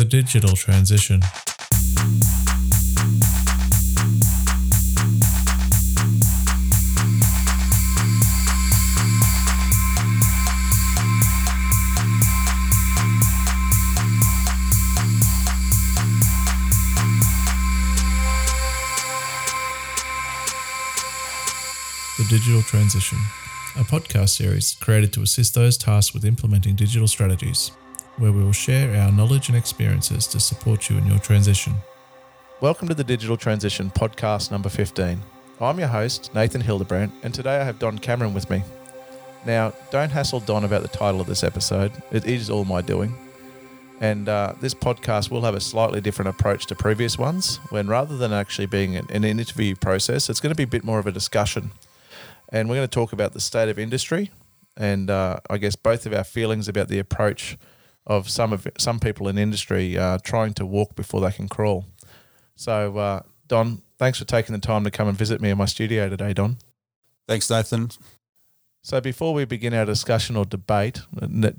The digital transition. The Digital Transition, a podcast series created to assist those tasked with implementing digital strategies, where we will share our knowledge and experiences to support you in your transition. Welcome to the Digital Transition podcast number 15. I'm your host, Nathan Hildebrandt, and today I have Don Cameron with me. Now, don't hassle Don about the title of this episode, it is all my doing. And uh, this podcast will have a slightly different approach to previous ones, when rather than actually being an, interview process, it's going to be a bit more of a discussion. And we're going to talk about the state of industry and uh, I guess both of our feelings about the approach of some of some people in industry uh, trying to walk before they can crawl. So, uh, Don, thanks for taking the time to come and visit me in my studio today, Don. Thanks, Nathan. So, before we begin our discussion or debate,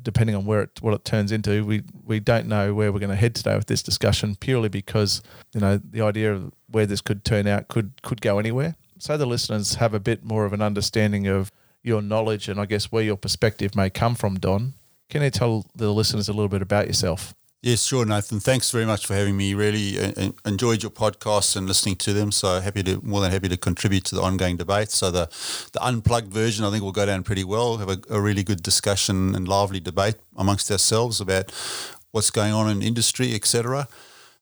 depending on where it, what it turns into, we, we don't know where we're going to head today with this discussion purely because you know the idea of where this could turn out could could go anywhere. So the listeners have a bit more of an understanding of your knowledge and I guess where your perspective may come from, Don. Can you tell the listeners a little bit about yourself? Yes, sure, Nathan. Thanks very much for having me. Really uh, enjoyed your podcasts and listening to them. So happy to, more than happy to contribute to the ongoing debate. So the, the unplugged version, I think, will go down pretty well. Have a, a really good discussion and lively debate amongst ourselves about what's going on in industry, etc.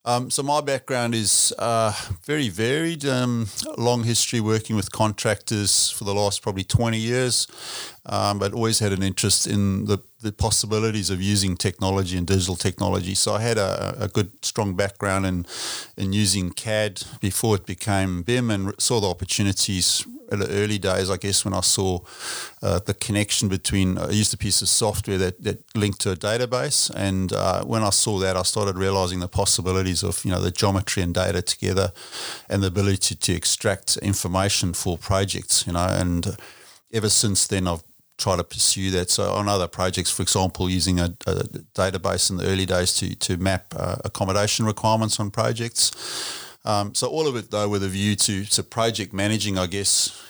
Um, so my background is uh, very varied. Um, long history working with contractors for the last probably 20 years, um, but always had an interest in the, the possibilities of using technology and digital technology. So I had a, a good, strong background in, in using CAD before it became BIM and saw the opportunities in the early days, I guess, when I saw uh, the connection between, I used a piece of software that, that linked to a database. And uh, when I saw that, I started realizing the possibilities of, you know, the geometry and data together and the ability to extract information for projects, you know, and ever since then, I've tried to pursue that. So on other projects, for example, using a, a database in the early days to, to map uh, accommodation requirements on projects. Um, so all of it though with a view to to project managing, I guess,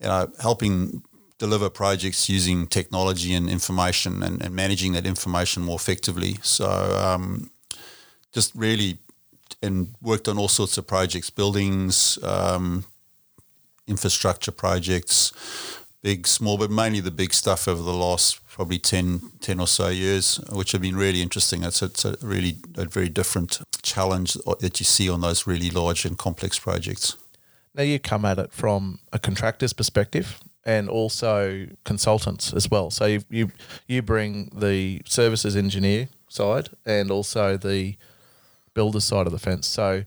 you know, helping deliver projects using technology and information and, and managing that information more effectively. So um, just really and worked on all sorts of projects, buildings, um, infrastructure projects, big, small, but mainly the big stuff over the last probably 10, 10 or so years, which have been really interesting. It's, it's a really a very different challenge that you see on those really large and complex projects. Now you come at it from a contractor's perspective and also consultants as well. So you you, you bring the services engineer side and also the builder side of the fence. So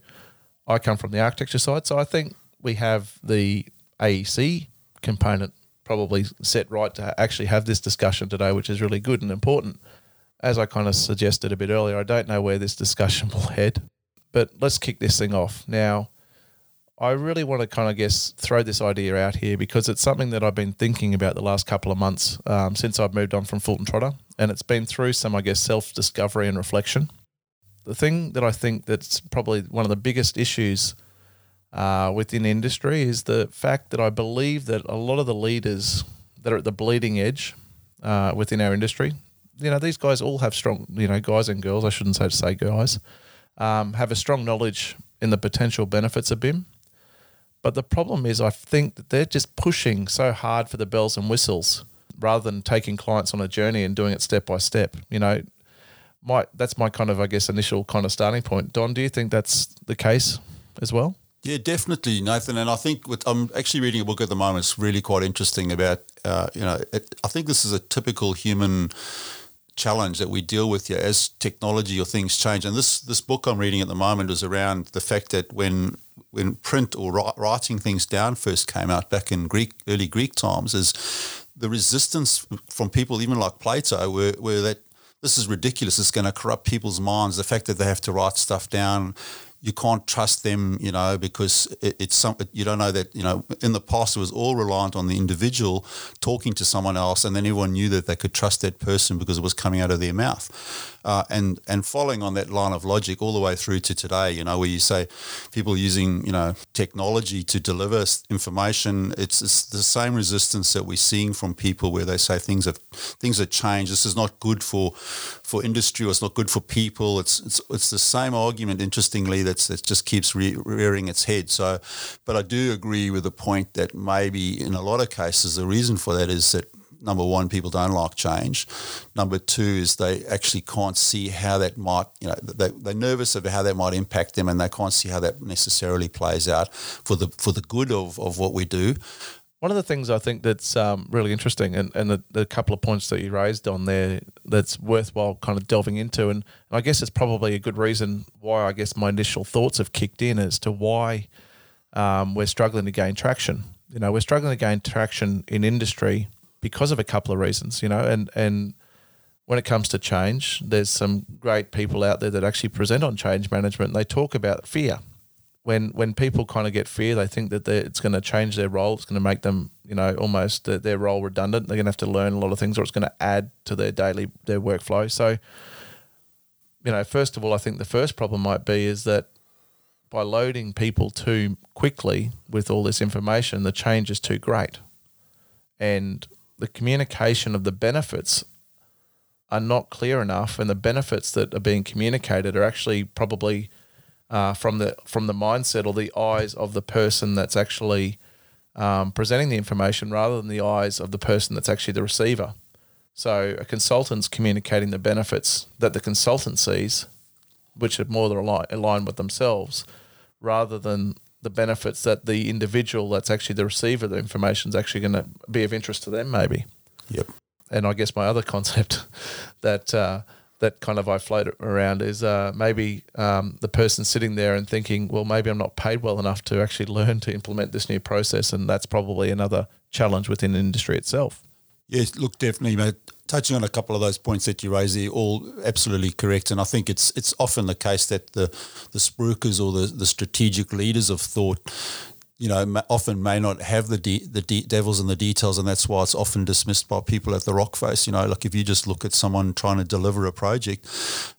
I come from the architecture side. So I think we have the AEC component probably set right to actually have this discussion today, which is really good and important. As I kind of suggested a bit earlier, I don't know where this discussion will head, but let's kick this thing off. Now, I really want to kind of guess throw this idea out here because it's something that I've been thinking about the last couple of months um, since I've moved on from Fulton Trotter, and it's been through some, I guess, self discovery and reflection. The thing that I think that's probably one of the biggest issues uh, within industry is the fact that I believe that a lot of the leaders that are at the bleeding edge uh, within our industry, you know, these guys all have strong, you know, guys and girls, I shouldn't say to say guys, um, have a strong knowledge in the potential benefits of BIM. But the problem is, I think that they're just pushing so hard for the bells and whistles rather than taking clients on a journey and doing it step by step. You know, my that's my kind of, I guess, initial kind of starting point. Don, do you think that's the case as well? Yeah, definitely, Nathan. And I think with, I'm actually reading a book at the moment. It's really quite interesting about, uh, you know, it, I think this is a typical human challenge that we deal with here as technology or things change. And this this book I'm reading at the moment is around the fact that when when print or writing things down first came out back in Greek early Greek times, is the resistance from people even like Plato, were, were that this is ridiculous. It's going to corrupt people's minds. The fact that they have to write stuff down you can't trust them, you know, because it, it's some you don't know that you know. In the past, it was all reliant on the individual talking to someone else, and then everyone knew that they could trust that person because it was coming out of their mouth. Uh, and and following on that line of logic all the way through to today, you know, where you say people using you know technology to deliver information, it's, it's the same resistance that we're seeing from people where they say things have things have changed. This is not good for for industry, or it's not good for people. It's it's it's the same argument. Interestingly, that's that just keeps re- rearing its head. So, but I do agree with the point that maybe in a lot of cases the reason for that is that number one, people don't like change. Number two is they actually can't see how that might, you know, they, they're nervous of how that might impact them and they can't see how that necessarily plays out for the for the good of, of what we do. One of the things I think that's um, really interesting, and, and the, the, couple of points that you raised on there that's worthwhile kind of delving into, and, and I guess it's probably a good reason why I guess my initial thoughts have kicked in as to why um, we're struggling to gain traction. You know, we're struggling to gain traction in industry because of a couple of reasons, you know, and and when it comes to change, there's some great people out there that actually present on change management. And they talk about fear. When when people kind of get fear, they think that it's going to change their role. It's going to make them, you know, almost their, their role redundant. They're going to have to learn a lot of things, or it's going to add to their daily their workflow. So, you know, first of all, I think the first problem might be is that by loading people too quickly with all this information, the change is too great, and the communication of the benefits are not clear enough, and the benefits that are being communicated are actually probably uh, from the from the mindset or the eyes of the person that's actually um, presenting the information, rather than the eyes of the person that's actually the receiver. So a consultant's communicating the benefits that the consultant sees, which are more aligned with themselves, rather than the benefits that the individual that's actually the receiver of the information is actually going to be of interest to them, maybe. Yep. And I guess my other concept that uh, that kind of I float around is uh, maybe um, the person sitting there and thinking, well, maybe I'm not paid well enough to actually learn to implement this new process, and that's probably another challenge within the industry itself. Yes, look, definitely, mate. Touching on a couple of those points that you raised there, all absolutely correct. And I think it's it's often the case that the the spruikers or the, the strategic leaders of thought, you know, often may not have the de- the de- devils in the details, and that's why it's often dismissed by people at the rock face. You know, like if you just look at someone trying to deliver a project,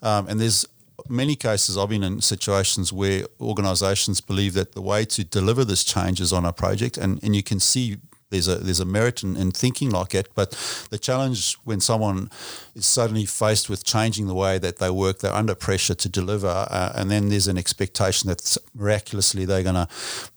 um, and there's many cases I've been in situations where organisations believe that the way to deliver this change is on a project, and, and you can see there's a there's a merit in, in, thinking like it. But the challenge when someone is suddenly faced with changing the way that they work, they're under pressure to deliver, uh, and then there's an expectation that miraculously they're going to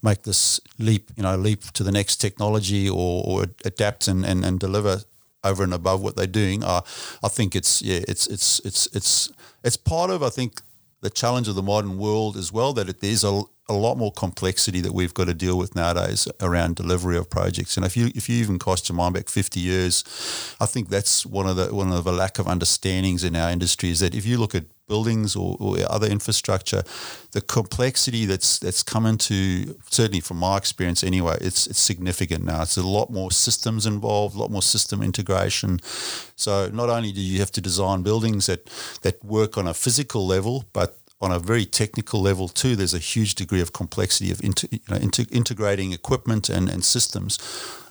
make this leap, you know, leap to the next technology or, or adapt and, and, and deliver over and above what they're doing. Uh, I think it's yeah, it's it's it's it's it's part of I think the challenge of the modern world as well that it, there's a a lot more complexity that we've got to deal with nowadays around delivery of projects. And if you if you even cast your mind back 50 years, I think that's one of the one of the lack of understandings in our industry is that if you look at buildings or, or other infrastructure, the complexity that's that's come into certainly from my experience anyway, it's it's significant now. It's a lot more systems involved, a lot more system integration. So not only do you have to design buildings that that work on a physical level, but on a very technical level too, there's a huge degree of complexity of inter, you know, inter, integrating equipment and, and systems.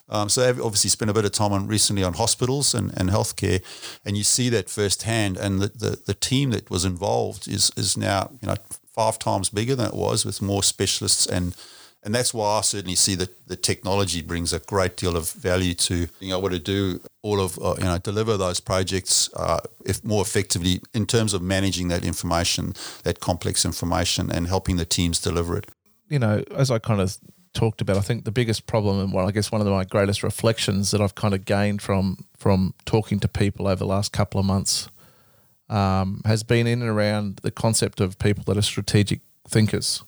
Um, so I've obviously spent a bit of time on recently on hospitals and, and healthcare, and you see that firsthand. And the, the, the team that was involved is is now you know five times bigger than it was with more specialists and and that's why I certainly see that the technology brings a great deal of value to being able to do all of uh, you know deliver those projects uh, if more effectively in terms of managing that information, that complex information, and helping the teams deliver it. You know, as I kind of talked about, I think the biggest problem and well, I guess one of my greatest reflections that I've kind of gained from from talking to people over the last couple of months um, has been in and around the concept of people that are strategic thinkers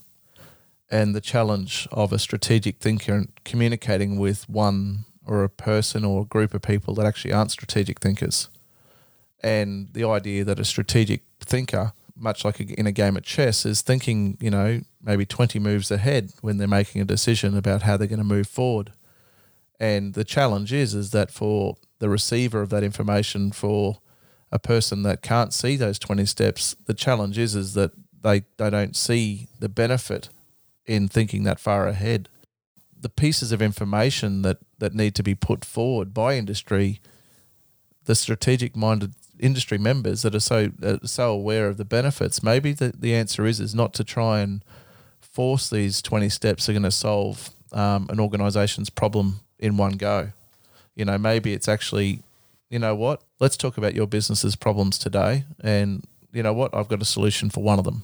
and the challenge of a strategic thinker communicating with one or a person or a group of people that actually aren't strategic thinkers. And the idea that a strategic thinker, much like in a game of chess, is thinking, you know, maybe 20 moves ahead when they're making a decision about how they're going to move forward. And the challenge is, is that for the receiver of that information, for a person that can't see those 20 steps, the challenge is, is that they they don't see the benefit in thinking that far ahead. The pieces of information that that need to be put forward by industry, the strategic minded industry members that are so uh, so aware of the benefits. Maybe the, the answer is is not to try and force these twenty steps are going to solve um, an organisation's problem in one go. You know, maybe it's actually, you know what? Let's talk about your business's problems today, and you know what? I've got a solution for one of them.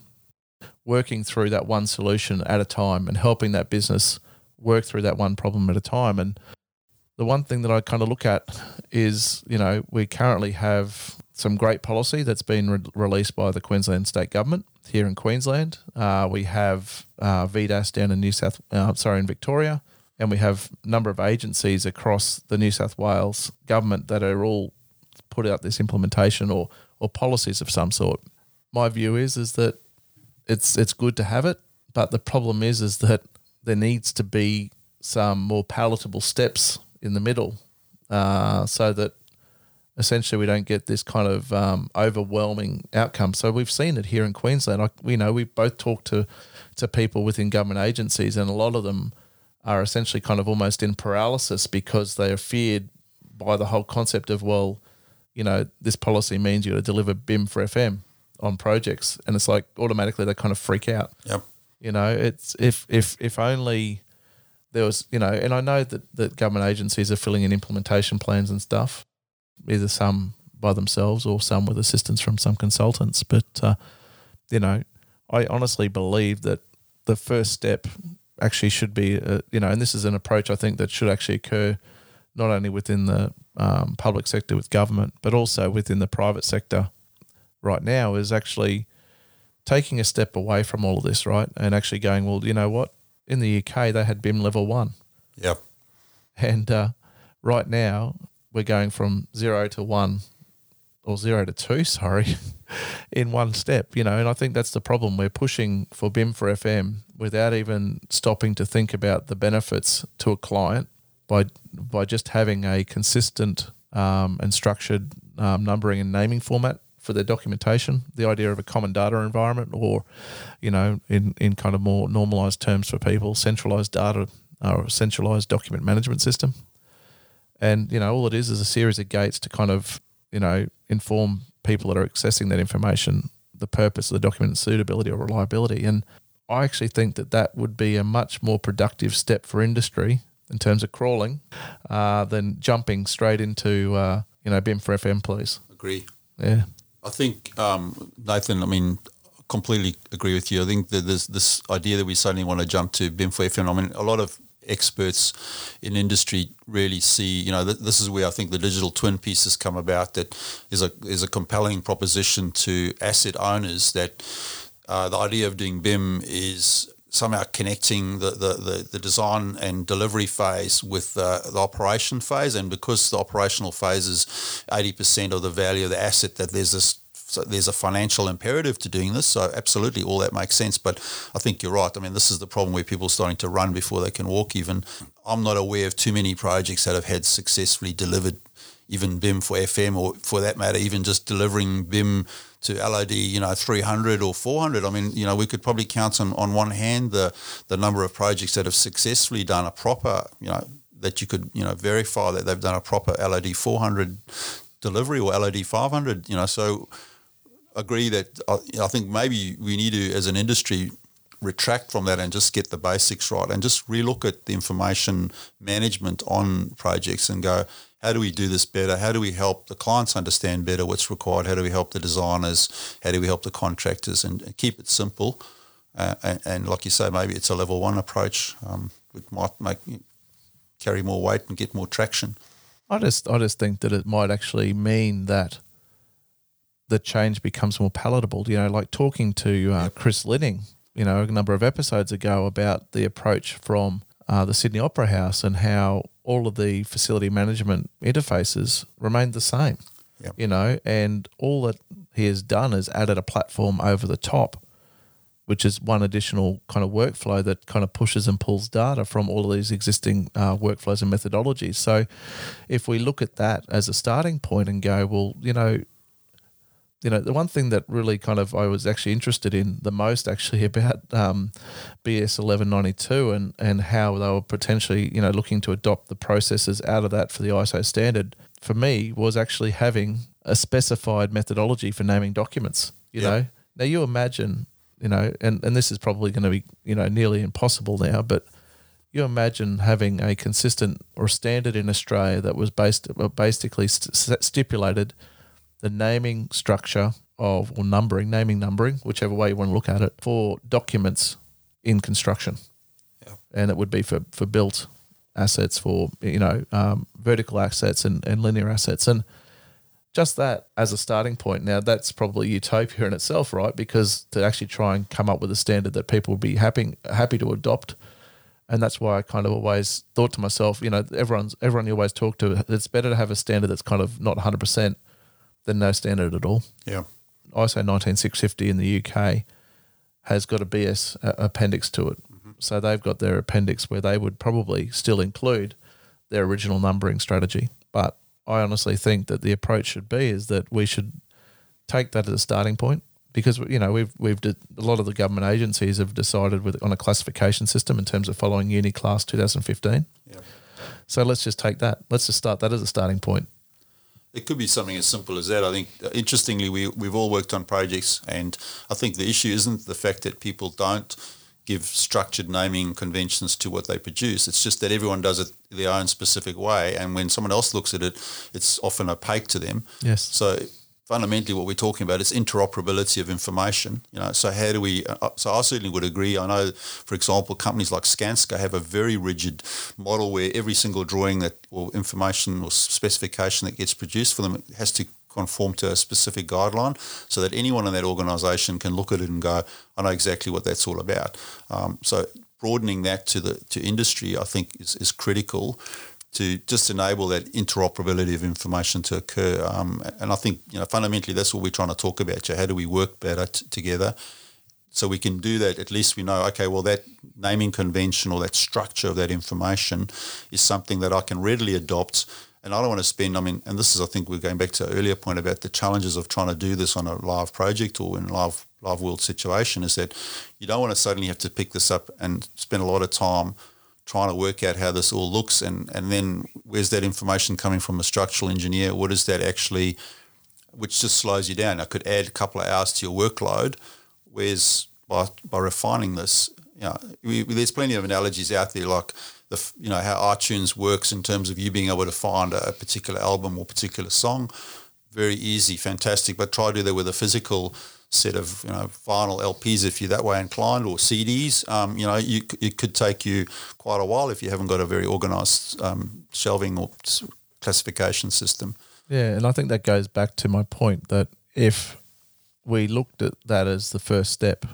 Working through that one solution at a time and helping that business work through that one problem at a time. And the one thing that I kind of look at is, you know, we currently have some great policy that's been re- released by the Queensland State Government here in Queensland. Uh, we have uh, VDAS down in New South, uh, sorry, in Victoria, and we have a number of agencies across the New South Wales government that are all put out this implementation or or policies of some sort. My view is is that it's it's good to have it, but the problem is is that there needs to be some more palatable steps in the middle, uh, so that essentially we don't get this kind of um, overwhelming outcome. So we've seen it here in Queensland. I, we know we both talked to to people within government agencies, and a lot of them are essentially kind of almost in paralysis because they are feared by the whole concept of well, you know, this policy means you got to deliver BIM for FM on projects, and it's like automatically they kind of freak out. Yep. You know, it's if if if only there was, you know, and I know that that government agencies are filling in implementation plans and stuff, either some by themselves or some with assistance from some consultants. But uh, you know, I honestly believe that the first step actually should be, uh, you know, and this is an approach I think that should actually occur not only within the um, public sector with government, but also within the private sector right now is actually taking a step away from all of this, right? And actually going, well, you know what? In the UK, they had BIM level one. Yep. And uh, right now, we're going from zero to one or zero to two, sorry, in one step, you know. And I think that's the problem. We're pushing for BIM for FM without even stopping to think about the benefits to a client by by just having a consistent um, and structured um, numbering and naming format for their documentation. The idea of a common data environment, or you know, in in kind of more normalized terms for people, centralized data or centralized document management system. And you know, all it is is a series of gates to kind of you know inform people that are accessing that information the purpose of the document suitability or reliability. And I actually think that that would be a much more productive step for industry in terms of crawling uh, than jumping straight into uh, you know BIM for FM, please. Agree. Yeah. I think um, Nathan. I mean, completely agree with you. I think that there's this idea that we suddenly want to jump to BIM for FM. I mean, a lot of experts in industry really see, you know, th- this is where I think the digital twin pieces come about. That is a is a compelling proposition to asset owners that uh, the idea of doing BIM is somehow connecting the, the, the, the design and delivery phase with uh, the operation phase. And because the operational phase is 80% of the value of the asset, that there's this so there's a financial imperative to doing this. So absolutely, all that makes sense. But I think you're right. I mean, this is the problem where people are starting to run before they can walk. Even I'm not aware of too many projects that have had successfully delivered even BIM for FM, or for that matter, even just delivering BIM to LOD, you know, 300 or 400. I mean, you know, we could probably count on, on one hand the the number of projects that have successfully done a proper, you know, that you could, you know, verify that they've done a proper LOD 400 delivery or LOD 500, you know, so agree that I, I think maybe we need to, as an industry, retract from that and just get the basics right and just relook at the information management on projects and go, how do we do this better? How do we help the clients understand better what's required? How do we help the designers? How do we help the contractors? And keep it simple. Uh, and, and, like you say, maybe it's a level one approach. Um, it might make carry more weight and get more traction. I just, I just think that it might actually mean that the change becomes more palatable. You know, like talking to uh, Chris Linning, you know, a number of episodes ago about the approach from uh, the Sydney Opera House and how all of the facility management interfaces remained the same. Yep. You know, and all that he has done is added a platform over the top, which is one additional kind of workflow that kind of pushes and pulls data from all of these existing uh, workflows and methodologies. So, if we look at that as a starting point and go, well, you know, you know, the one thing that really kind of I was actually interested in the most actually about um, BS eleven ninety two and and how they were potentially you know looking to adopt the processes out of that for the ISO standard for me was actually having a specified methodology for naming documents. You Yeah. know, now you imagine, you know, and and this is probably going to be you know nearly impossible now, but you imagine having a consistent or standard in Australia that was based basically st- stipulated the naming structure of or numbering, naming numbering, whichever way you want to look at it, for documents in construction, Yeah. and it would be for for built assets, for you know um, vertical assets and, and linear assets, and just that as a starting point. Now that's probably utopia in itself, right? Because to actually try and come up with a standard that people would be happy happy to adopt and that's why I kind of always thought to myself, you know, everyone's everyone you always talk to, it's better to have a standard that's kind of not 100% than no standard at all. Yeah. ISO 19650 in the UK has got a BS uh, appendix to it. So they've got their appendix where they would probably still include their original numbering strategy. But I honestly think that the approach should be is that we should take that as a starting point because you know we've we've de- a lot of the government agencies have decided with on a classification system in terms of following Uniclass 2015. Yeah. So let's just take that. Let's just start that as a starting point. It could be something as simple as that. I think, uh, interestingly, we, we've all worked on projects, and I think the issue isn't the fact that people don't give structured naming conventions to what they produce. It's just that everyone does it their own specific way, and when someone else looks at it, it's often opaque to them. Yes. So fundamentally, what we're talking about is interoperability of information. You know, so how do we? Uh, so I certainly would agree. I know, for example, companies like Skanska have a very rigid model where every single drawing that or information or specification that gets produced for them has to conform to a specific guideline, so that anyone in that organisation can look at it and go, "I know exactly what that's all about." Um, so broadening that to the to industry, I think, is, is critical to just enable that interoperability of information to occur. Um, and I think you know fundamentally that's what we're trying to talk about. So how do we work better t- together? So we can do that. At least we know. Okay, well that naming convention or that structure of that information is something that I can readily adopt. And I don't want to spend. I mean, and this is I think we're going back to an earlier point about the challenges of trying to do this on a live project or in a live live world situation. Is that you don't want to suddenly have to pick this up and spend a lot of time trying to work out how this all looks and, and then where's that information coming from a structural engineer? What is that actually, which just slows you down. I could add a couple of hours to your workload, whereas by, by refining this, you know, we, there's plenty of analogies out there like the, you know, how iTunes works in terms of you being able to find a, a particular album or particular song. Very easy, fantastic, but try to do that with a physical set of you know vinyl LPs if you're that way inclined or CDs. Um, you know, you, it could take you quite a while if you haven't got a very organised um, shelving or classification system. Yeah, and I think that goes back to my point that if we looked at that as the first step,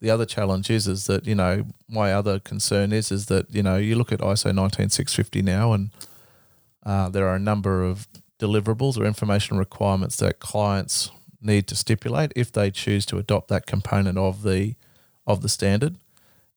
the other challenge is is that you know my other concern is is that you know you look at ISO 19650 now, and uh, there are a number of deliverables or information requirements that clients need to stipulate if they choose to adopt that component of the of the standard.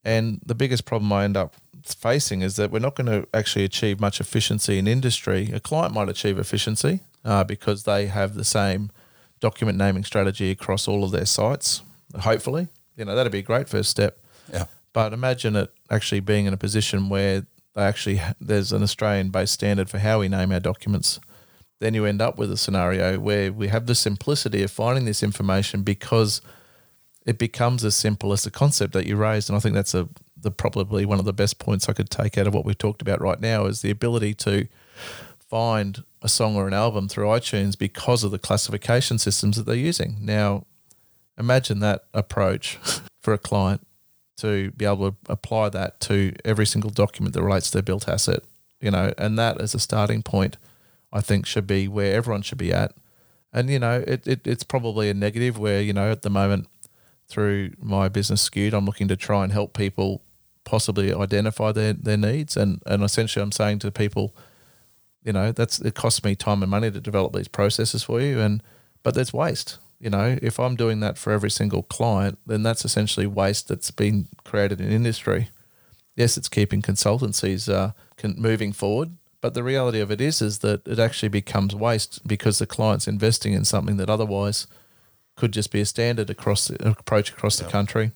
And the biggest problem I end up facing is that we're not going to actually achieve much efficiency in industry. A client might achieve efficiency uh, because they have the same document naming strategy across all of their sites. Hopefully, you know that'd be a great first step. Yeah. But imagine it actually being in a position where they actually there's an Australian-based standard for how we name our documents. Then you end up with a scenario where we have the simplicity of finding this information because it becomes as simple as the concept that you raised. And I think that's a the probably one of the best points I could take out of what we've talked about right now is the ability to find a song or an album through iTunes because of the classification systems that they're using. Now, imagine that approach for a client to be able to apply that to every single document that relates to their built asset, you know, and that as a starting point, I think should be where everyone should be at. And, you know, it, it it's probably a negative where, you know, at the moment through my business skewed, I'm looking to try and help people possibly identify their, their needs. And, and essentially I'm saying to people, you know, that's it costs me time and money to develop these processes for you. And but there's waste. You know, if I'm doing that for every single client, then that's essentially waste that's been created in industry. Yes, it's keeping consultancies uh, moving forward, but the reality of it is, is that it actually becomes waste because the client's investing in something that otherwise could just be a standard across the approach across the country,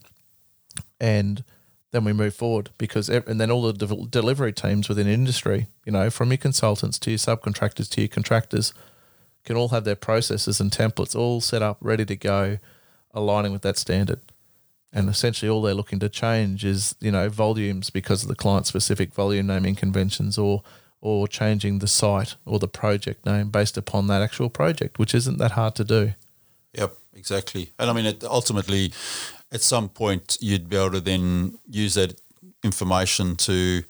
and then we move forward because and then all the de- delivery teams within industry, you know, from your consultants to your subcontractors to your contractors, can all have their processes and templates all set up, ready to go, aligning with that standard. And essentially, all they're looking to change is you know volumes because of the client specific volume naming conventions, or or changing the site or the project name based upon that actual project, which isn't that hard to do. Yep, exactly. And I mean, it, ultimately, at some point, you'd be able to then use that information to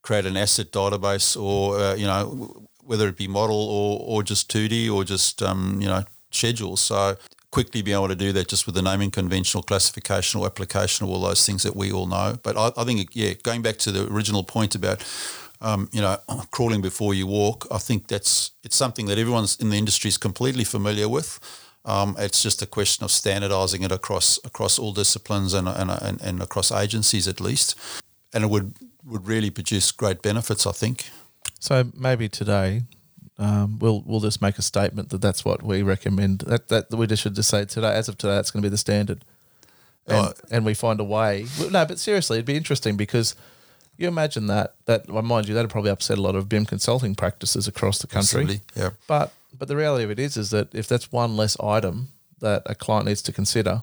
create an asset database, or uh, you know, whether it be model or or just two D or just um, you know schedules. So quickly be able to do that just with the naming conventional classification or application of all those things that we all know. But I, I think, yeah, going back to the original point about um, you know, crawling before you walk. I think that's it's something that everyone's in the industry is completely familiar with. Um, it's just a question of standardising it across across all disciplines and, and, and, and across agencies at least, and it would would really produce great benefits. I think. So maybe today um, we'll we'll just make a statement that that's what we recommend. That that we just should just say today, as of today, that's going to be the standard, and, Oh. and we find a way. No, but seriously, it'd be interesting because you imagine that that well, mind you, that'd probably upset a lot of BIM consulting practices across the country. Possibly, Yeah. But but the reality of it is is that if that's one less item that a client needs to consider,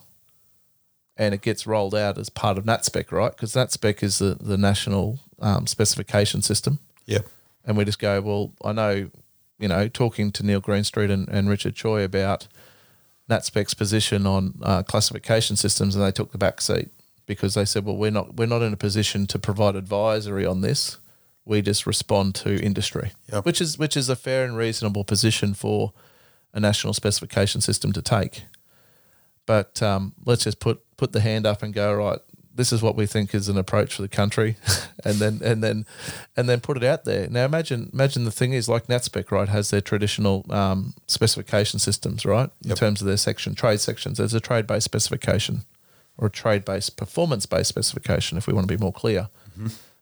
and it gets rolled out as part of NatSpec, right? Because NatSpec is the the national um, specification system Yep. and we just go, well, I know, you know, talking to Neil Greenstreet and, and Richard Choi about NatSpec's position on uh, classification systems, and they took the back seat because they said, well, we're not we're not in a position to provide advisory on this. We just respond to industry, Yep. which is which is a fair and reasonable position for a national specification system to take. But um, let's just put put the hand up and go right. This is what we think is an approach for the country, and then and then and then put it out there. Now imagine imagine the thing is like NatSpec right has their traditional um, specification systems right in Yep. terms of their section trade sections. There's a trade based specification or a trade based performance based specification if we want to be more clear.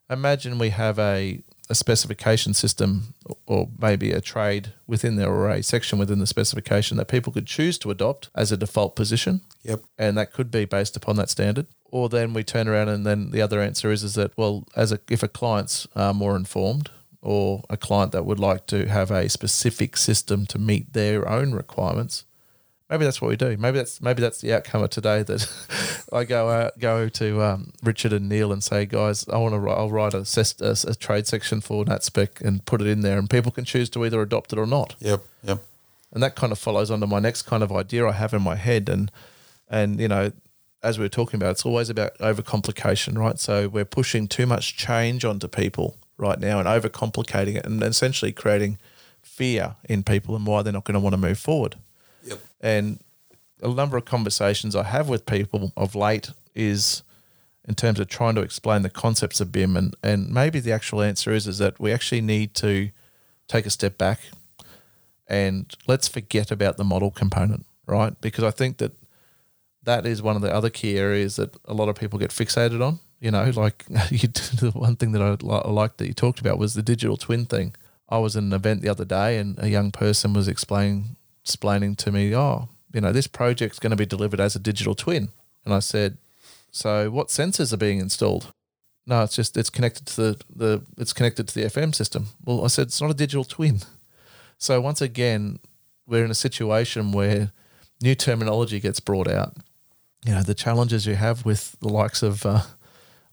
Imagine we have a a specification system or maybe a trade within there or a section within the specification that people could choose to adopt as a default position Yep. and that could be based upon that standard. Or then we turn around and then the other answer is is that well, as a if a client's uh, more informed or a client that would like to have a specific system to meet their own requirements, maybe that's what we do. Maybe that's maybe that's the outcome of today that I go out, go to um, Richard and Neil and say, guys, I want to I'll write a, a, a trade section for NatSpec and put it in there, and people can choose to either adopt it or not Yep. Yep. and that kind of follows on to my next kind of idea I have in my head, and and you know, as we were talking about, it's always about overcomplication, right? So we're pushing too much change onto people right now and overcomplicating it, and essentially creating fear in people and why they're not going to want to move forward. Yep. And a number of conversations I have with people of late is in terms of trying to explain the concepts of BIM, and and maybe the actual answer is is that we actually need to take a step back and let's forget about the model component, right? Because I think that that is one of the other key areas that a lot of people get fixated on. You know, like you, the one thing that I liked that you talked about was the digital twin thing. I was in an event the other day, and a young person was explaining explaining to me, "Oh, you know, this project's going to be delivered as a digital twin." And I said, "So, what sensors are being installed?" No, it's just it's connected to the, the it's connected to the FM system. Well, I said it's not a digital twin. So once again, we're in a situation where new terminology gets brought out. You know, the challenges you have with the likes of uh,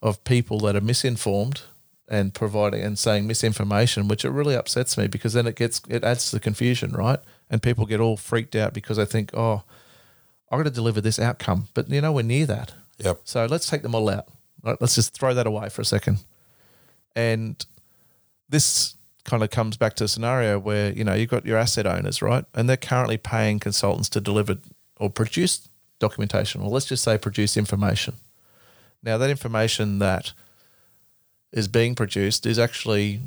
of people that are misinformed and providing and saying misinformation, which it really upsets me because then it gets it adds to the confusion, right? And people get all freaked out because they think, oh, I've got to deliver this outcome, but you know we're near that. Yep. So let's take the model out. Right? Let's just throw that away for a second. And this kind of comes back to a scenario where, you know, you've got your asset owners, right? And they're currently paying consultants to deliver or produce documentation, or let's just say produce information. Now, that information that is being produced is actually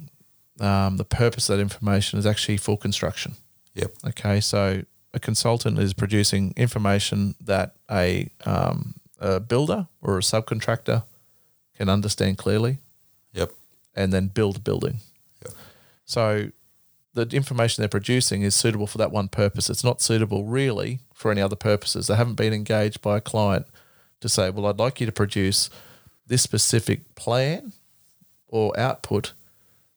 um, the purpose of that information is actually for construction. Yep. Okay, so a consultant is producing information that a, um, a builder or a subcontractor can understand clearly Yep. and then build a building. Yep. So the information they're producing is suitable for that one purpose. It's not suitable really for any other purposes. They haven't been engaged by a client to say, well, I'd like you to produce this specific plan or output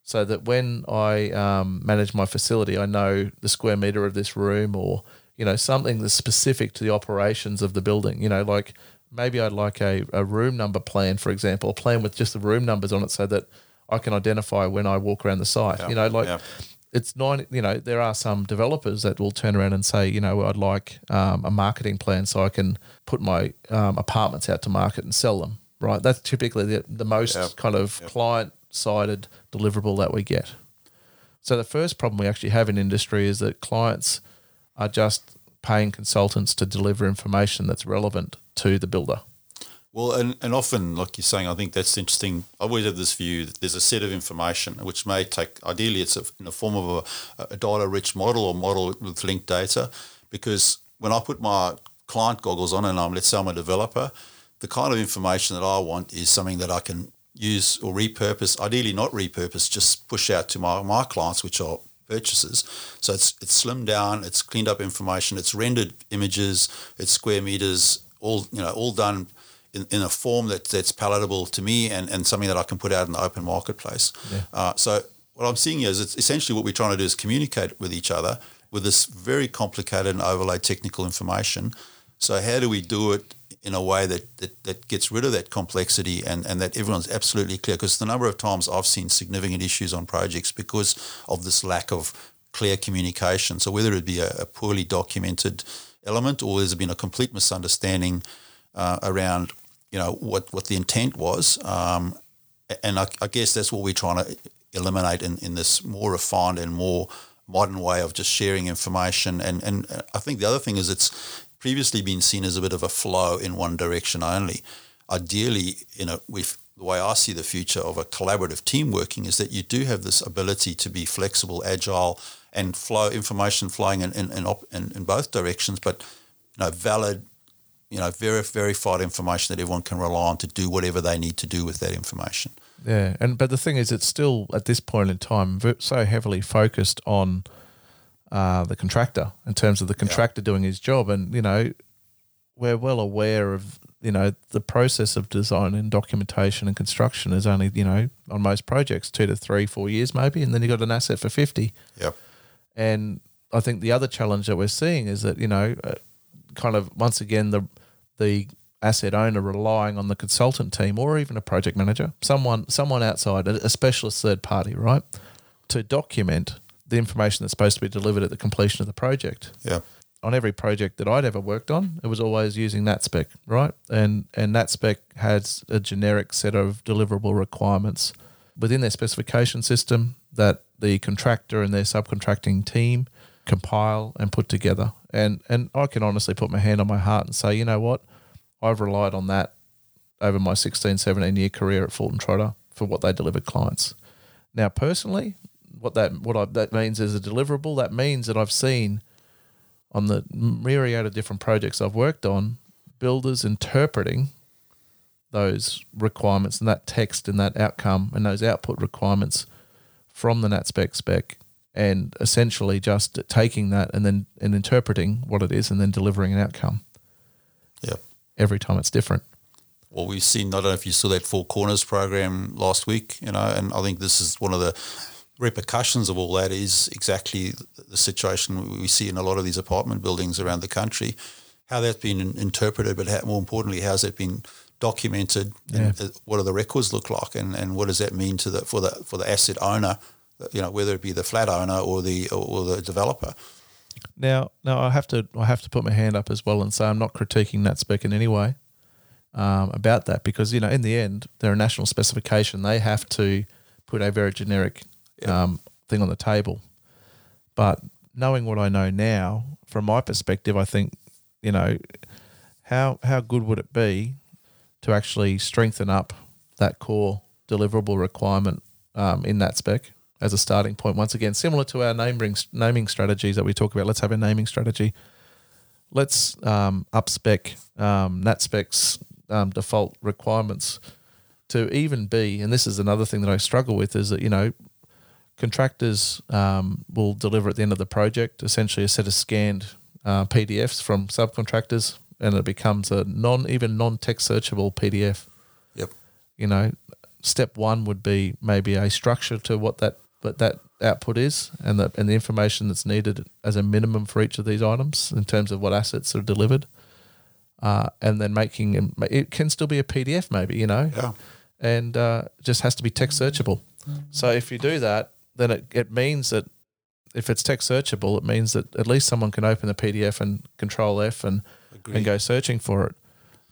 so that when I um, manage my facility, I know the square meter of this room or, you know, something that's specific to the operations of the building. You know, like maybe I'd like a, a room number plan, for example, a plan with just the room numbers on it so that I can identify when I walk around the site. Yeah, You know, like yeah. it's nine. You know, there are some developers that will turn around and say, you know, I'd like um, a marketing plan so I can put my um, apartments out to market and sell them. Right, that's typically the, the most Yeah. kind of client sided deliverable that we get. So the first problem we actually have in industry is that clients are just paying consultants to deliver information that's relevant to the builder. Well, and, and often, like you're saying, I think that's interesting. I always have this view that there's a set of information which may take, ideally, it's a, in the form of a, a data rich model or model with linked data. Because when I put my client goggles on and I'm, let's say I'm a developer, the kind of information that I want is something that I can use or repurpose, ideally not repurpose, just push out to my, my clients, which are purchases. So it's it's slimmed down, it's cleaned up information, it's rendered images, it's square meters, all you know, all done in, in a form that that's palatable to me and, and something that I can put out in the open marketplace. Uh, so what I'm seeing here is it's essentially what we're trying to do is communicate with each other with this very complicated and overlaid technical information. So how do we do it in a way that, that, that gets rid of that complexity and, and that everyone's absolutely clear? Because the number of times I've seen significant issues on projects because of this lack of clear communication. So whether it be a, a poorly documented element or there's been a complete misunderstanding uh, around you know what, what the intent was, um, and I, I guess that's what we're trying to eliminate in, in this more refined and more modern way of just sharing information. And and I think the other thing is it's previously been seen as a bit of a flow in one direction only. Ideally, you know, with the way I see the future of a collaborative team working is that you do have this ability to be flexible, agile, and flow information flowing in in, in, op, in, in both directions, but you know, valid, you know, ver- verified information that everyone can rely on to do whatever they need to do with that information. Yeah, and but the thing is, it's still at this point in time so heavily focused on uh, the contractor in terms of the contractor doing his job, and you know, we're well aware of you know the process of design and documentation and construction is only you know on most projects two to three four years maybe, and then you got an asset for fifty. Yep. And I think the other challenge that we're seeing is that you know, uh, kind of once again the the asset owner relying on the consultant team or even a project manager, someone someone outside, a specialist third party, right, to document the information that's supposed to be delivered at the completion of the project. Yeah. On every project that I'd ever worked on, it was always using NatSpec, right? And and NatSpec has a generic set of deliverable requirements within their specification system that the contractor and their subcontracting team compile and put together. And and I can honestly put my hand on my heart and say, you know what? I've relied on that over my 16, 17 year career at Fulton Trotter for what they delivered clients. Now, personally, what that what I, that means is a deliverable. That means that I've seen on the myriad of different projects I've worked on, builders interpreting those requirements and that text and that outcome and those output requirements from the NatSpec spec and essentially just taking that and then and interpreting what it is and then delivering an outcome. Yep. Every time it's different. Well, we've seen, I don't know if you saw that Four Corners program last week, you know, and I think this is one of the repercussions of all that is exactly the situation we see in a lot of these apartment buildings around the country. How that's been interpreted, but how, more importantly, how's that been documented? And uh, what do the records look like, and, and what does that mean to the for the for the asset owner? You know, whether it be the flat owner or the or the developer. Now, now I have to I have to put my hand up as well and say I'm not critiquing NatSpec in any way um, about that because you know in the end they're a national specification. They have to put a very generic um, thing on the table. But knowing what I know now, from my perspective, I think you know how how good would it be to actually strengthen up that core deliverable requirement um, in NatSpec as a starting point. Once again, similar to our naming naming strategies that we talk about. Let's have a naming strategy. Let's um, up spec um, NatSpec's um, default requirements to even be. And this is another thing that I struggle with is that you know contractors um, will deliver at the end of the project essentially a set of scanned uh, PDFs from subcontractors, and it becomes a non even non text searchable PDF. Yep. You know, step one would be maybe a structure to what that what that output is, and the and the information that's needed as a minimum for each of these items in terms of what assets are delivered. Uh, and then making it can still be a PDF, maybe you know, Yeah. and uh, just has to be text searchable. So if you do that, then it, it means that if it's text searchable, it means that at least someone can open the PDF and Control F and Agreed. and go searching for it.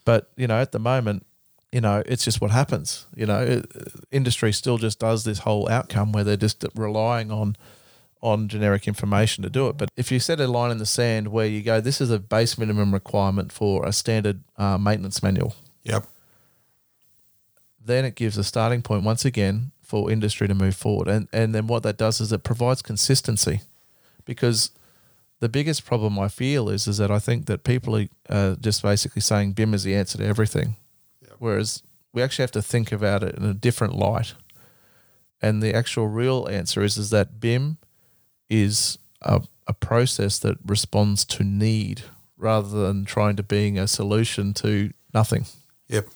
But you know, at the moment, you know, it's just what happens. You know, it, industry still just does this whole outcome where they're just relying on on generic information to do it. But if you set a line in the sand where you go, this is a base minimum requirement for a standard uh, maintenance manual, Yep. then it gives a starting point once again for industry to move forward. And and then what that does is it provides consistency, because the biggest problem I feel is is that I think that people are uh, just basically saying BIM is the answer to everything, whereas we actually have to think about it in a different light. And the actual real answer is is that BIM is a, a process that responds to need rather than trying to being a solution to nothing. Yep, yep.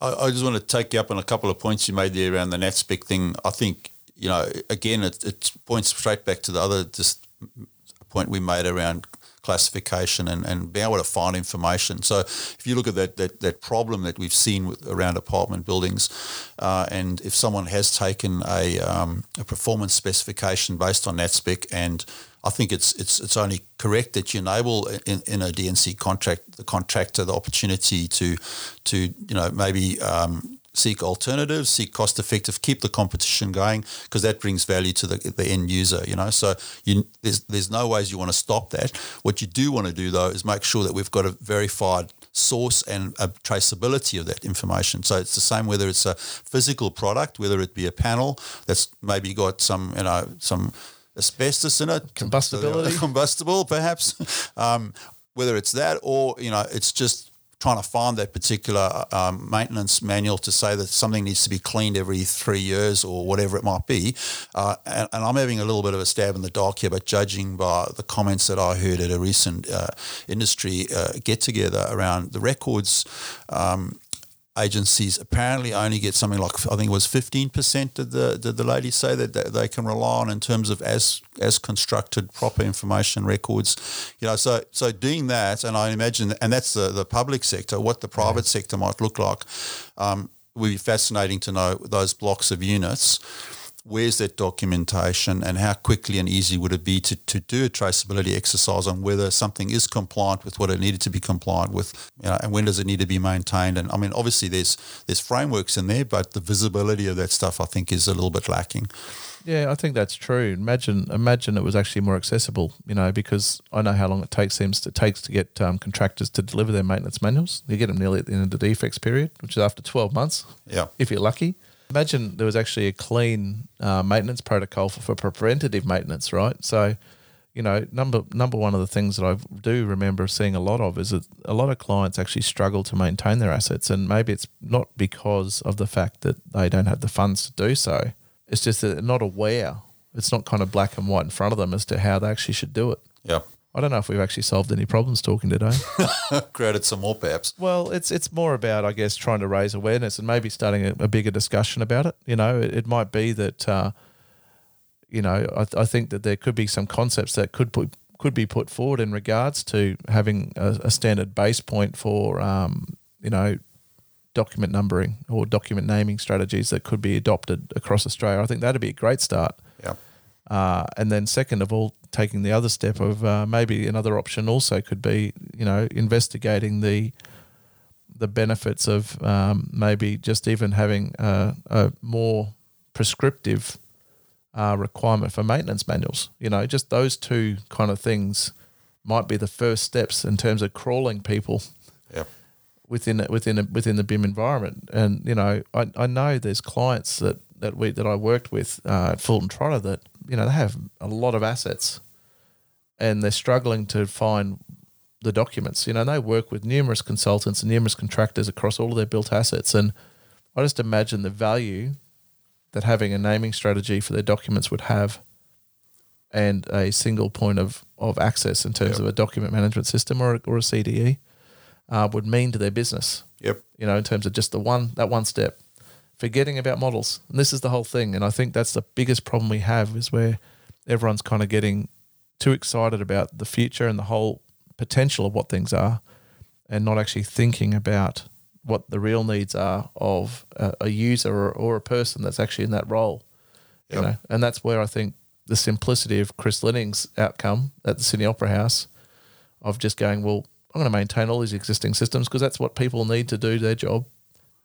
I, I just want to take you up on a couple of points you made there around the NatSpec thing. I think, you know, again, it, it points straight back to the other just point we made around classification and, and being able to find information. So if you look at that that, that problem that we've seen with, around apartment buildings, uh, and if someone has taken a, um, a performance specification based on NatSpec and I think it's it's it's only correct that you enable in, in a DNC contract the contractor the opportunity to to you know maybe um, seek alternatives, seek cost effective, keep the competition going because that brings value to the, the end user. You know, so you, there's there's no ways you want to stop that. What you do want to do though is make sure that we've got a verified source and a traceability of that information. So it's the same whether it's a physical product, whether it be a panel that's maybe got some you know some asbestos in it, Combustibility. combustible perhaps, um, whether it's that or you know it's just trying to find that particular um, maintenance manual to say that something needs to be cleaned every three years or whatever it might be. Uh, and, and I'm having a little bit of a stab in the dark here, but judging by the comments that I heard at a recent uh, industry uh, get together around the records. Um, agencies apparently only get something like I think it was fifteen percent. Did the did the lady say that they, they can rely on in terms of as as constructed proper information records? You know, so so doing that, and I imagine, and that's the the public sector. What the private sector might look like um, would be fascinating to know those blocks of units where's that documentation and how quickly and easy would it be to, to do a traceability exercise on whether something is compliant with what it needed to be compliant with you know, and when does it need to be maintained and I mean obviously there's there's frameworks in there but the visibility of that stuff I think is a little bit lacking Yeah, I think that's true. Imagine, imagine it was actually more accessible. You know, because I know how long it takes seems to takes to get um, contractors to deliver their maintenance manuals. You get them nearly at the end of the defects period, which is after twelve months, yeah if you're lucky. Imagine there was actually a clean uh, maintenance protocol for, for preventative maintenance, right? So, you know, number number one of the things that I do remember seeing a lot of is that a lot of clients actually struggle to maintain their assets, and maybe it's not because of the fact that they don't have the funds to do so. It's just that they're not aware. It's not kind of black and white in front of them as to how they actually should do it. yeah I don't know if we've actually solved any problems talking today. created some more perhaps Well, it's it's more about I guess trying to raise awareness and maybe starting a, a bigger discussion about it. You know, it, it might be that uh, you know I, I think that there could be some concepts that could put could be put forward in regards to having a, a standard base point for um, you know document numbering or document naming strategies that could be adopted across Australia. I think that'd be a great start. yeah Uh, and then second of all, taking the other step of uh, maybe another option also could be, you know, investigating the the benefits of um, maybe just even having a, a more prescriptive uh, requirement for maintenance manuals. You know, just those two kind of things might be the first steps in terms of crawling people yeah within it within a, within the BIM environment. And you know, I, I know there's clients that that we that I worked with uh, at Fulton Trotter that you know they have a lot of assets, and they're struggling to find the documents. You know, they work with numerous consultants and numerous contractors across all of their built assets, and I just imagine the value that having a naming strategy for their documents would have and a single point of, of access in terms Yep. of a document management system or, a- or a CDE uh, would mean to their business Yep. you know, in terms of just the one that one step, forgetting about models. And this is the whole thing. And I think that's the biggest problem we have is where everyone's kind of getting too excited about the future and the whole potential of what things are, and not actually thinking about what the real needs are of a, a user or, or a person that's actually in that role. You Yep. know, and that's where I think the simplicity of Chris Linning's outcome at the Sydney Opera House of just going, well, I'm going to maintain all these existing systems because that's what people need to do their job,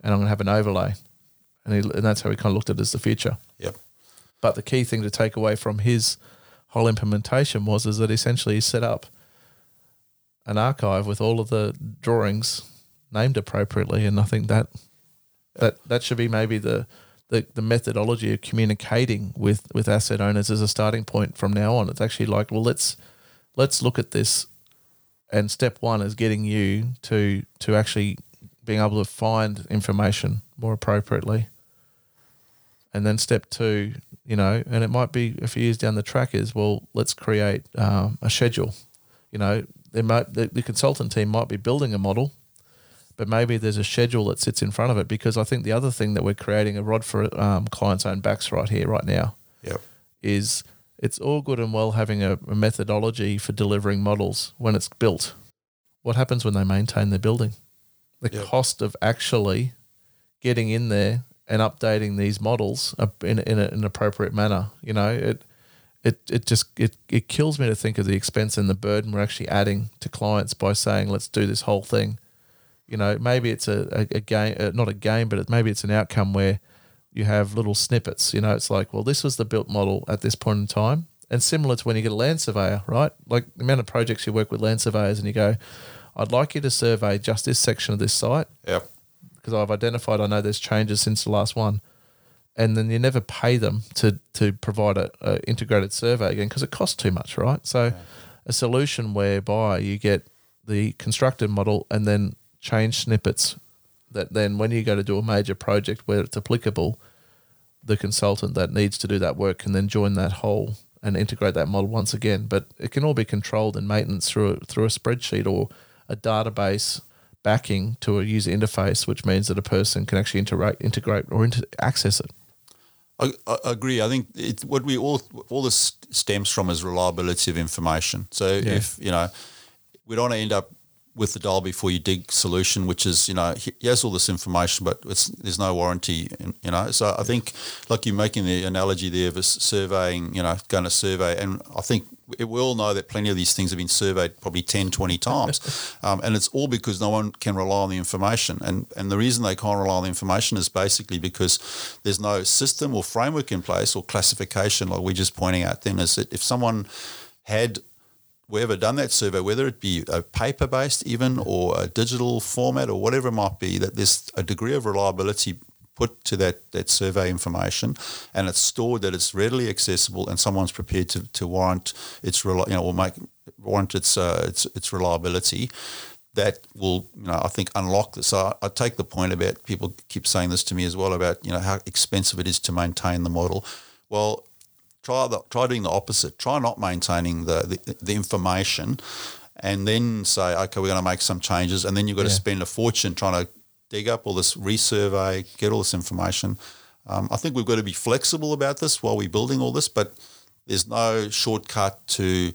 and I'm going to have an overlay, and, he, and that's how he kind of looked at it as the future. Yep. But the key thing to take away from his whole implementation was is that essentially he set up an archive with all of the drawings named appropriately, and I think that that that should be maybe the the, the methodology of communicating with, with asset owners as a starting point from now on. It's actually like, well, let's let's look at this, and step one is getting you to to actually being able to find information more appropriately. And then step two, you know, and it might be a few years down the track is well, let's create um, a schedule. You know, there might the, the consultant team might be building a model, but maybe there's a schedule that sits in front of it because I think the other thing that we're creating a rod for um, clients' own backs right here, right now, Yep. is it's all good and well having a, a methodology for delivering models when it's built. What happens when they maintain their building? The Yep. cost of actually getting in there and updating these models in, in a, an appropriate manner, you know, it it it just it, it kills me to think of the expense and the burden we're actually adding to clients by saying let's do this whole thing. You know, maybe it's a, a, a game, uh, not a game, but it, maybe it's an outcome where you have little snippets. You know, it's like, well, this was the built model at this point in time. And similar to when you get a land surveyor, right? Like the amount of projects you work with land surveyors and you go, I'd like you to survey just this section of this site Yep. Because I've identified I know there's changes since the last one. And then you never pay them to, to provide a, a integrated survey again because it costs too much, right? So a solution whereby you get the constructed model and then change snippets that then when you go to do a major project where it's applicable, the consultant that needs to do that work can then join that whole and integrate that model once again. But it can all be controlled and maintenance through through a spreadsheet or a database backing to a user interface, which means that a person can actually integrate, integrate or inter- access it. I, I agree. I think it, what we all all this stems from is reliability of information. So if you know, we don't want to end up with the dial before you dig solution, which is you know he- here's all this information, but it's, there's no warranty. You know, so I think like you're making the analogy there of surveying, you know, going to survey, and I think we we all know that plenty of these things have been surveyed probably 10, 20 times, um, and it's all because no one can rely on the information, and and the reason they can't rely on the information is basically because there's no system or framework in place or classification, like we're just pointing out. Then is that if someone had whoever done that survey, whether it be a paper based even or a digital format or whatever it might be, that there's a degree of reliability put to that, that survey information and it's stored that it's readily accessible and someone's prepared to, to warrant its you know or make warrant its uh, its its reliability that will you know I think unlock this. I, I take the point about people keep saying this to me as well about you know how expensive it is to maintain the model. Well, try the, try doing the opposite. Try not maintaining the, the, the information, and then say, okay, we're going to make some changes, and then you've got to spend a fortune trying to dig up all this resurvey, get all this information. Um, I think we've got to be flexible about this while we're building all this, but there's no shortcut to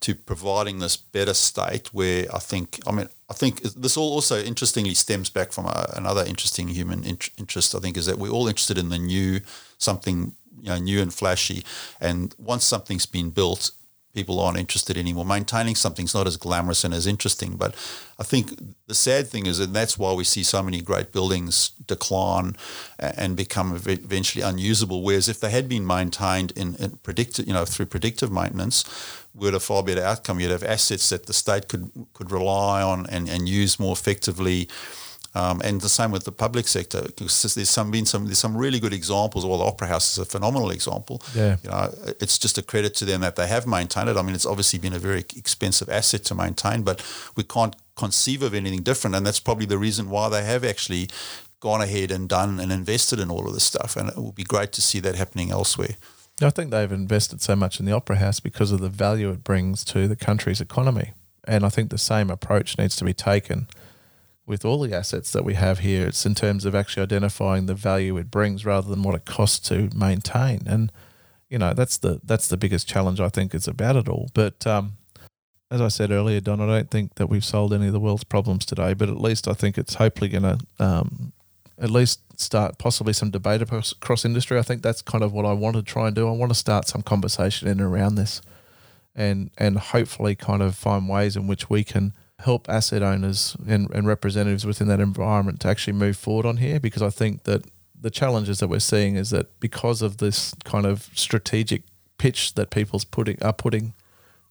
to providing this better state where I think, I mean, I think this all also interestingly stems back from a, another interesting human int- interest, I think, is that we're all interested in the new, something, you know, new and flashy. And once something's been built, people aren't interested anymore. Maintaining something's not as glamorous and as interesting. But I think the sad thing is, and that's why we see so many great buildings decline and become eventually unusable. Whereas if they had been maintained in, in predicted, you know, through predictive maintenance, we'd have a far better outcome. You'd have assets that the state could could rely on and, and use more effectively. Um, and the same with the public sector, there's some been some there's some really good examples. Well, the Opera House is a phenomenal example. Yeah. you know, it's just a credit to them that they have maintained it. I mean, it's obviously been a very expensive asset to maintain, but we can't conceive of anything different, and that's probably the reason why they have actually gone ahead and done and invested in all of this stuff. And it will be great to see that happening elsewhere. I think they've invested so much in the Opera House because of the value it brings to the country's economy. And I think the same approach needs to be taken with all the assets that we have here. It's in terms of actually identifying the value it brings rather than what it costs to maintain. And you know that's the that's the biggest challenge I think is about it all. But um, as I said earlier, Don, I don't think that we've solved any of the world's problems today. But at least I think it's hopefully going to um, at least start possibly some debate across, industry. I think that's kind of what I want to try and do. I want to start some conversation in and around this, and and hopefully kind of find ways in which we can help asset owners and, and representatives within that environment to actually move forward on here because I think that the challenges that we're seeing is that because of this kind of strategic pitch that people's putting are putting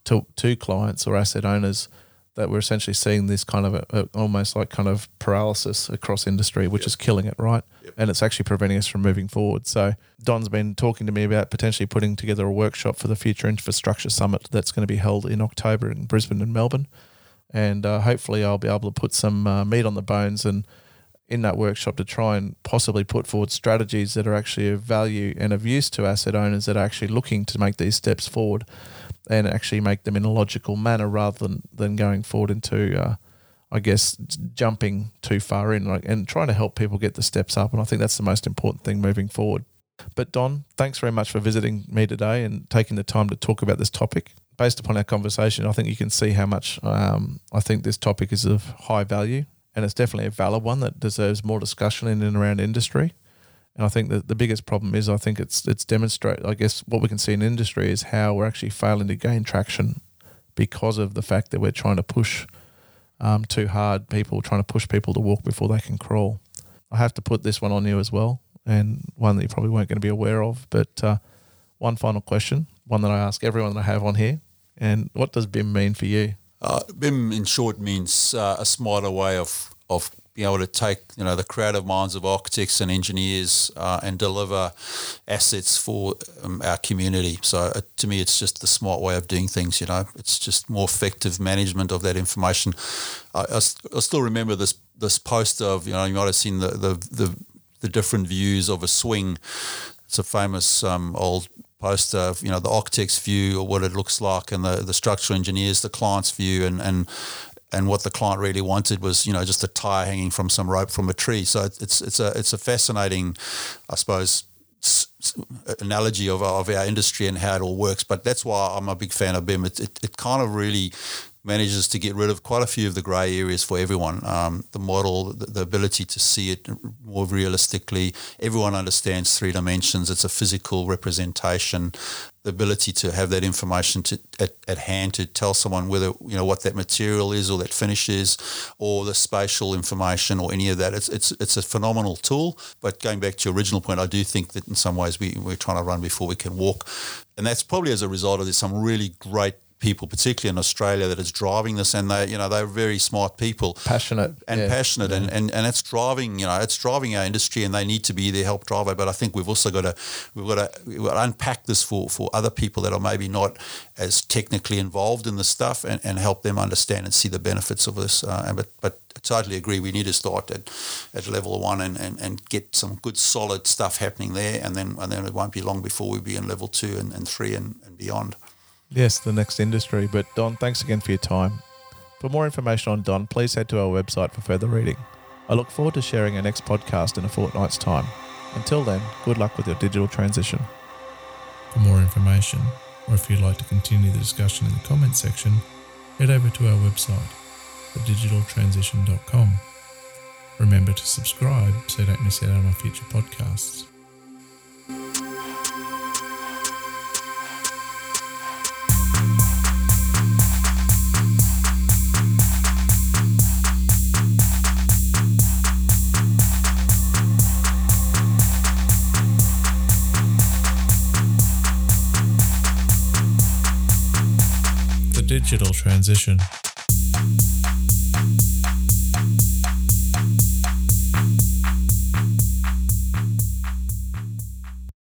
to to clients or asset owners that we're essentially seeing this kind of a, a, almost like kind of paralysis across industry, which yep. is killing it, right? Yep. And it's actually preventing us from moving forward. So Don's been talking to me about potentially putting together a workshop for the Future Infrastructure Summit that's going to be held in October in Brisbane and Melbourne and uh, hopefully I'll be able to put some uh, meat on the bones and in that workshop to try and possibly put forward strategies that are actually of value and of use to asset owners that are actually looking to make these steps forward and actually make them in a logical manner rather than, than going forward into uh, I guess jumping too far in like, and trying to help people get the steps up and I think that's the most important thing moving forward. But Don, thanks very much for visiting me today and taking the time to talk about this topic based upon our conversation, I think you can see how much um, I think this topic is of high value, and it's definitely a valid one that deserves more discussion in and around industry. And I think that the biggest problem is I think it's it's demonstrate. I guess what we can see in industry is how we're actually failing to gain traction because of the fact that we're trying to push um, too hard. People trying to push people to walk before they can crawl. I have to put this one on you as well, and one that you probably weren't going to be aware of. But uh, one final question, one that I ask everyone that I have on here and what does BIM mean for you? Uh, BIM, in short, means uh, a smarter way of of being able to take you know the creative minds of architects and engineers uh, and deliver assets for um, our community. So uh, to me, it's just the smart way of doing things. You know, it's just more effective management of that information. I, I, I still remember this this poster of you know you might have seen the the the, the different views of a swing. It's a famous um, old poster you know the architect's view or what it looks like, and the the structural engineers, the client's view, and and and what the client really wanted was you know just a tire hanging from some rope from a tree. So it's it's a it's a fascinating, I suppose. Analogy of, of our industry and how it all works, but that's why I'm a big fan of BIM. It, it, it kind of really manages to get rid of quite a few of the grey areas for everyone. Um, the model, the, the, ability to see it more realistically. Everyone understands three dimensions. It's a physical representation. The ability to have that information to, at, at hand to tell someone whether you know what that material is or that finish is, or the spatial information or any of that. It's it's it's a phenomenal tool. But going back to your original point, I do think that in some ways we, we're trying to run before we can walk, and that's probably as a result of this some really great people, particularly in Australia, that is driving this, and they, you know, they're very smart people, passionate and yeah. passionate, yeah. And, and and it's driving, you know, it's driving our industry, and they need to be their help driver. But I think we've also got to we've got to, we've got to unpack this for for other people that are maybe not as technically involved in the stuff, and, and help them understand and see the benefits of this. Uh, but but I totally agree. We need to start at, at level one and, and, and get some good solid stuff happening there, and then and then it won't be long before we be in level two and, and three and, and beyond. Yes, the next industry. But Don, thanks again for your time. For more information on Don, please head to our website for further reading. I look forward to sharing our next podcast in a fortnight's time. Until then, good luck with your digital transition. For more information, or if you'd like to continue the discussion in the comments section, head over to our website, thedigitaltransition.com. Remember to subscribe so you don't miss out on our future podcasts. Digital transition.